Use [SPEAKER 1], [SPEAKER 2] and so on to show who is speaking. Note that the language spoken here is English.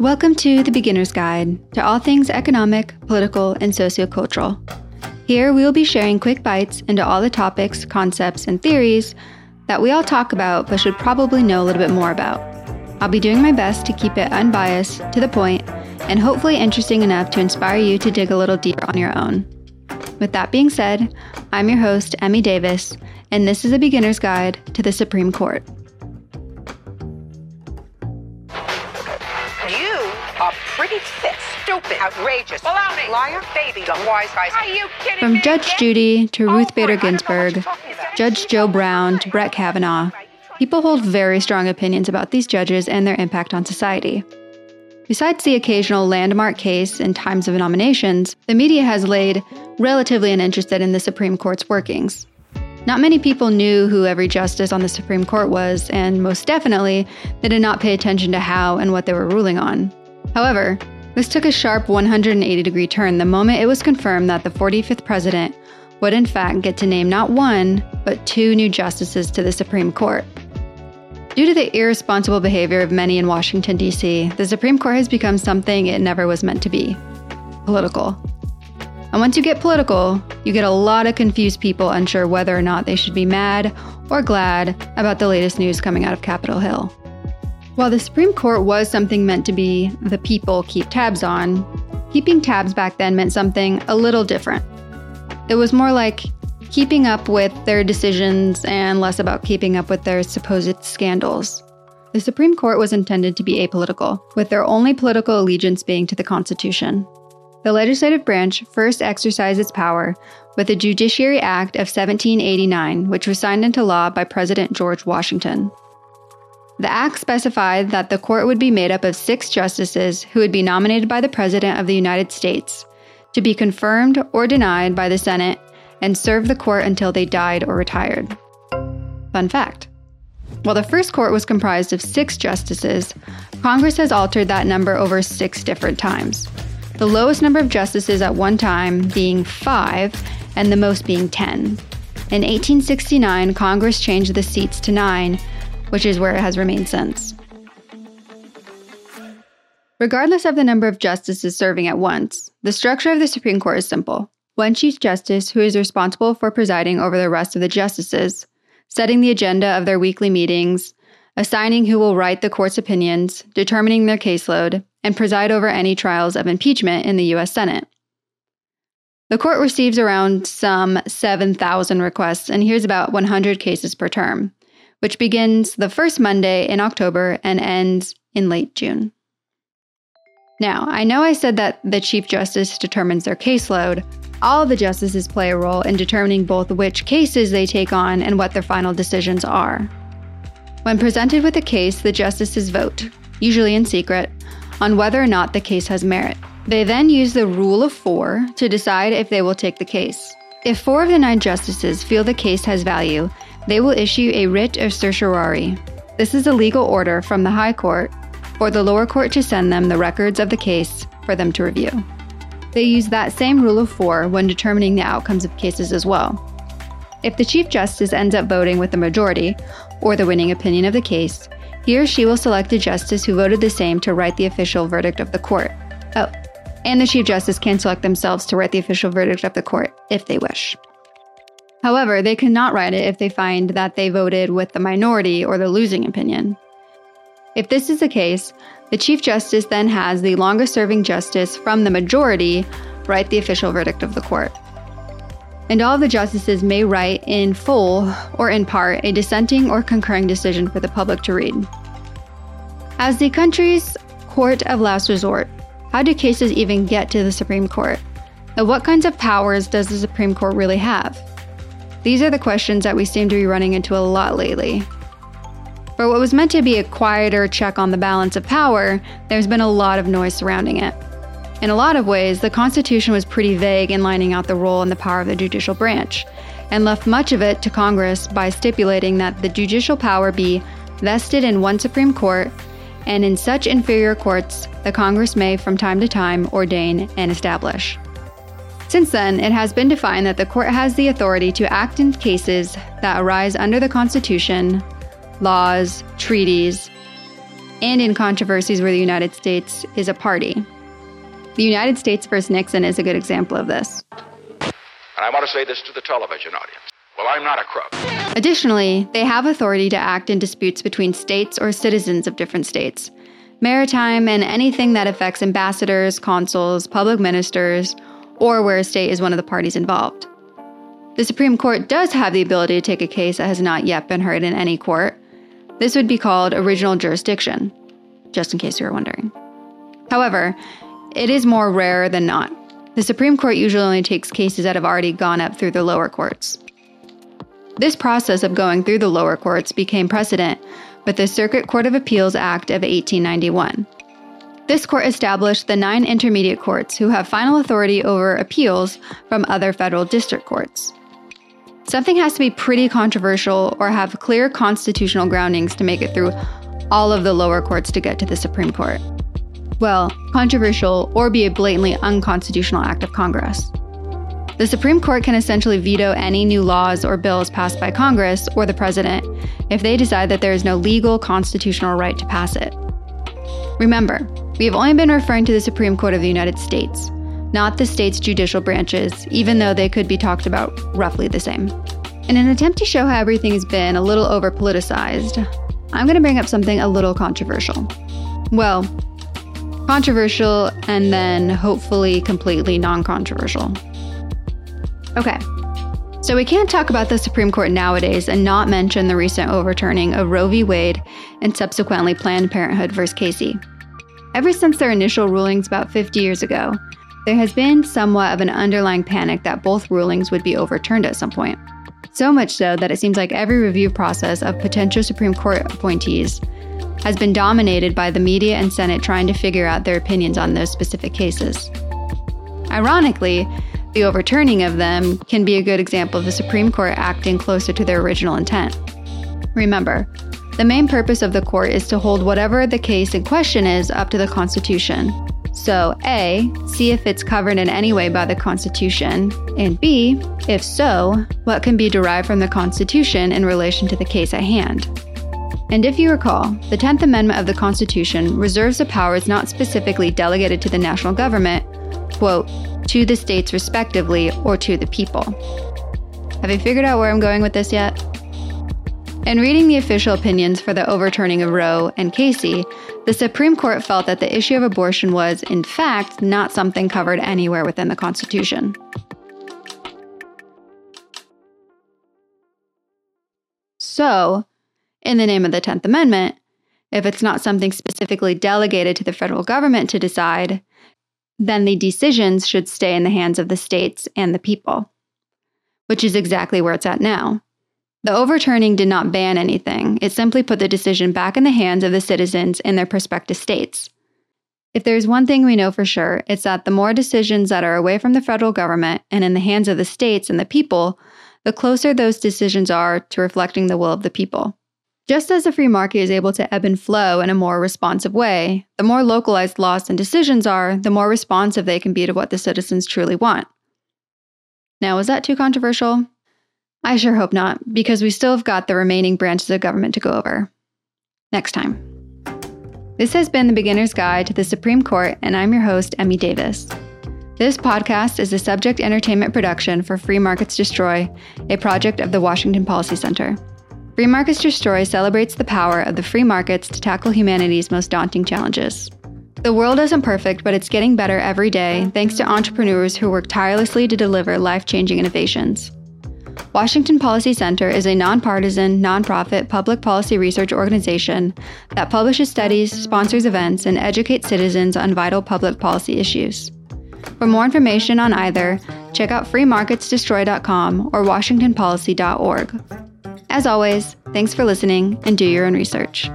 [SPEAKER 1] Welcome to the Beginner's Guide to all things economic, political, and sociocultural. Here we will be sharing quick bites into all the topics, concepts, and theories that we all talk about but should probably know a little bit more about. I'll be doing my best to keep it unbiased, to the point, and hopefully interesting enough to inspire you to dig a little deeper on your own. With that being said, I'm your host, Emmy Davis, and this is a beginner's guide to the Supreme Court.
[SPEAKER 2] Are thick, stupid, outrageous, baloney, liar, baby, dumb wise guys. Are you kidding
[SPEAKER 1] From
[SPEAKER 2] me?
[SPEAKER 1] Judge Judy to oh Ruth
[SPEAKER 2] over
[SPEAKER 1] Bader
[SPEAKER 2] it. I don't know what
[SPEAKER 1] Ginsburg,
[SPEAKER 2] you're talking about.
[SPEAKER 1] Judge Joe Brown to Brett Kavanaugh, people hold very strong opinions about these judges and their impact on society. Besides the occasional landmark case in times of nominations, the media has laid relatively uninterested in the Supreme Court's workings. Not many people knew who every justice on the Supreme Court was, and most definitely, they did not pay attention to how and what they were ruling on. However, this took a sharp 180 degree turn the moment it was confirmed that the 45th president would, in fact, get to name not one, but two new justices to the Supreme Court. Due to the irresponsible behavior of many in Washington, D.C., the Supreme Court has become something it never was meant to be political. And once you get political, you get a lot of confused people unsure whether or not they should be mad or glad about the latest news coming out of Capitol Hill. While the Supreme Court was something meant to be the people keep tabs on, keeping tabs back then meant something a little different. It was more like keeping up with their decisions and less about keeping up with their supposed scandals. The Supreme Court was intended to be apolitical, with their only political allegiance being to the Constitution. The legislative branch first exercised its power with the Judiciary Act of 1789, which was signed into law by President George Washington. The act specified that the court would be made up of six justices who would be nominated by the President of the United States, to be confirmed or denied by the Senate, and serve the court until they died or retired. Fun fact while the first court was comprised of six justices, Congress has altered that number over six different times. The lowest number of justices at one time being five, and the most being 10. In 1869, Congress changed the seats to nine, which is where it has remained since. Regardless of the number of justices serving at once, the structure of the Supreme Court is simple. One Chief Justice who is responsible for presiding over the rest of the justices, setting the agenda of their weekly meetings, assigning who will write the court's opinions, determining their caseload, and preside over any trials of impeachment in the U.S. Senate. The court receives around some 7,000 requests and hears about 100 cases per term, which begins the first Monday in October and ends in late June. Now, I know I said that the Chief Justice determines their caseload. All the justices play a role in determining both which cases they take on and what their final decisions are. When presented with a case, the justices vote, usually in secret, on whether or not the case has merit. They then use the rule of four to decide if they will take the case. If four of the nine justices feel the case has value, they will issue a writ of certiorari. This is a legal order from the High Court for the lower court to send them the records of the case for them to review. They use that same rule of four when determining the outcomes of cases as well. If the Chief Justice ends up voting with the majority, or the winning opinion of the case, he or she will select a justice who voted the same to write the official verdict of the court. Oh, and the Chief Justice can select themselves to write the official verdict of the court if they wish. However, they cannot write it if they find that they voted with the minority or the losing opinion. If this is the case, the Chief Justice then has the longest serving justice from the majority write the official verdict of the court. And all of the justices may write in full or in part a dissenting or concurring decision for the public to read. As the country's court of last resort, how do cases even get to the Supreme Court? And what kinds of powers does the Supreme Court really have? These are the questions that we seem to be running into a lot lately. For what was meant to be a quieter check on the balance of power, there's been a lot of noise surrounding it. In a lot of ways, the Constitution was pretty vague in lining out the role and the power of the judicial branch, and left much of it to Congress by stipulating that the judicial power be vested in one Supreme Court, and in such inferior courts, the Congress may from time to time ordain and establish. Since then, it has been defined that the court has the authority to act in cases that arise under the Constitution, laws, treaties, and in controversies where the United States is a party. The United States versus Nixon is a good example of this.
[SPEAKER 3] And I want to say this to the television audience. Well, I'm not a crook.
[SPEAKER 1] Additionally, they have authority to act in disputes between states or citizens of different states, maritime, and anything that affects ambassadors, consuls, public ministers, or where a state is one of the parties involved. The Supreme Court does have the ability to take a case that has not yet been heard in any court. This would be called original jurisdiction, just in case you were wondering. However, it is more rare than not. The Supreme Court usually only takes cases that have already gone up through the lower courts. This process of going through the lower courts became precedent with the Circuit Court of Appeals Act of 1891. This court established the nine intermediate courts who have final authority over appeals from other federal district courts. Something has to be pretty controversial or have clear constitutional groundings to make it through all of the lower courts to get to the Supreme Court. Well, controversial or be a blatantly unconstitutional act of Congress. The Supreme Court can essentially veto any new laws or bills passed by Congress or the President if they decide that there is no legal constitutional right to pass it. Remember, we have only been referring to the Supreme Court of the United States, not the state's judicial branches, even though they could be talked about roughly the same. In an attempt to show how everything has been a little over politicized, I'm going to bring up something a little controversial. Well, controversial and then hopefully completely non controversial. Okay. So we can't talk about the Supreme Court nowadays and not mention the recent overturning of Roe v. Wade and subsequently Planned Parenthood v. Casey. Ever since their initial rulings about 50 years ago, there has been somewhat of an underlying panic that both rulings would be overturned at some point. So much so that it seems like every review process of potential Supreme Court appointees has been dominated by the media and Senate trying to figure out their opinions on those specific cases. Ironically, the overturning of them can be a good example of the Supreme Court acting closer to their original intent. Remember, the main purpose of the court is to hold whatever the case in question is up to the Constitution. So, A, see if it's covered in any way by the Constitution, and B, if so, what can be derived from the Constitution in relation to the case at hand. And if you recall, the 10th Amendment of the Constitution reserves the powers not specifically delegated to the national government, quote, to the states respectively, or to the people. Have you figured out where I'm going with this yet? In reading the official opinions for the overturning of Roe and Casey, the Supreme Court felt that the issue of abortion was, in fact, not something covered anywhere within the Constitution. So, in the name of the 10th Amendment, if it's not something specifically delegated to the federal government to decide, then the decisions should stay in the hands of the states and the people, which is exactly where it's at now. The overturning did not ban anything, it simply put the decision back in the hands of the citizens in their prospective states. If there's one thing we know for sure, it's that the more decisions that are away from the federal government and in the hands of the states and the people, the closer those decisions are to reflecting the will of the people. Just as the free market is able to ebb and flow in a more responsive way, the more localized laws and decisions are, the more responsive they can be to what the citizens truly want. Now, is that too controversial? I sure hope not, because we still have got the remaining branches of government to go over. Next time. This has been the Beginner's Guide to the Supreme Court, and I'm your host, Emmy Davis. This podcast is a subject entertainment production for Free Markets Destroy, a project of the Washington Policy Center. Free Markets Destroy celebrates the power of the free markets to tackle humanity's most daunting challenges. The world isn't perfect, but it's getting better every day thanks to entrepreneurs who work tirelessly to deliver life changing innovations. Washington Policy Center is a nonpartisan, nonprofit public policy research organization that publishes studies, sponsors events, and educates citizens on vital public policy issues. For more information on either, check out freemarketsdestroy.com or washingtonpolicy.org. As always, thanks for listening and do your own research.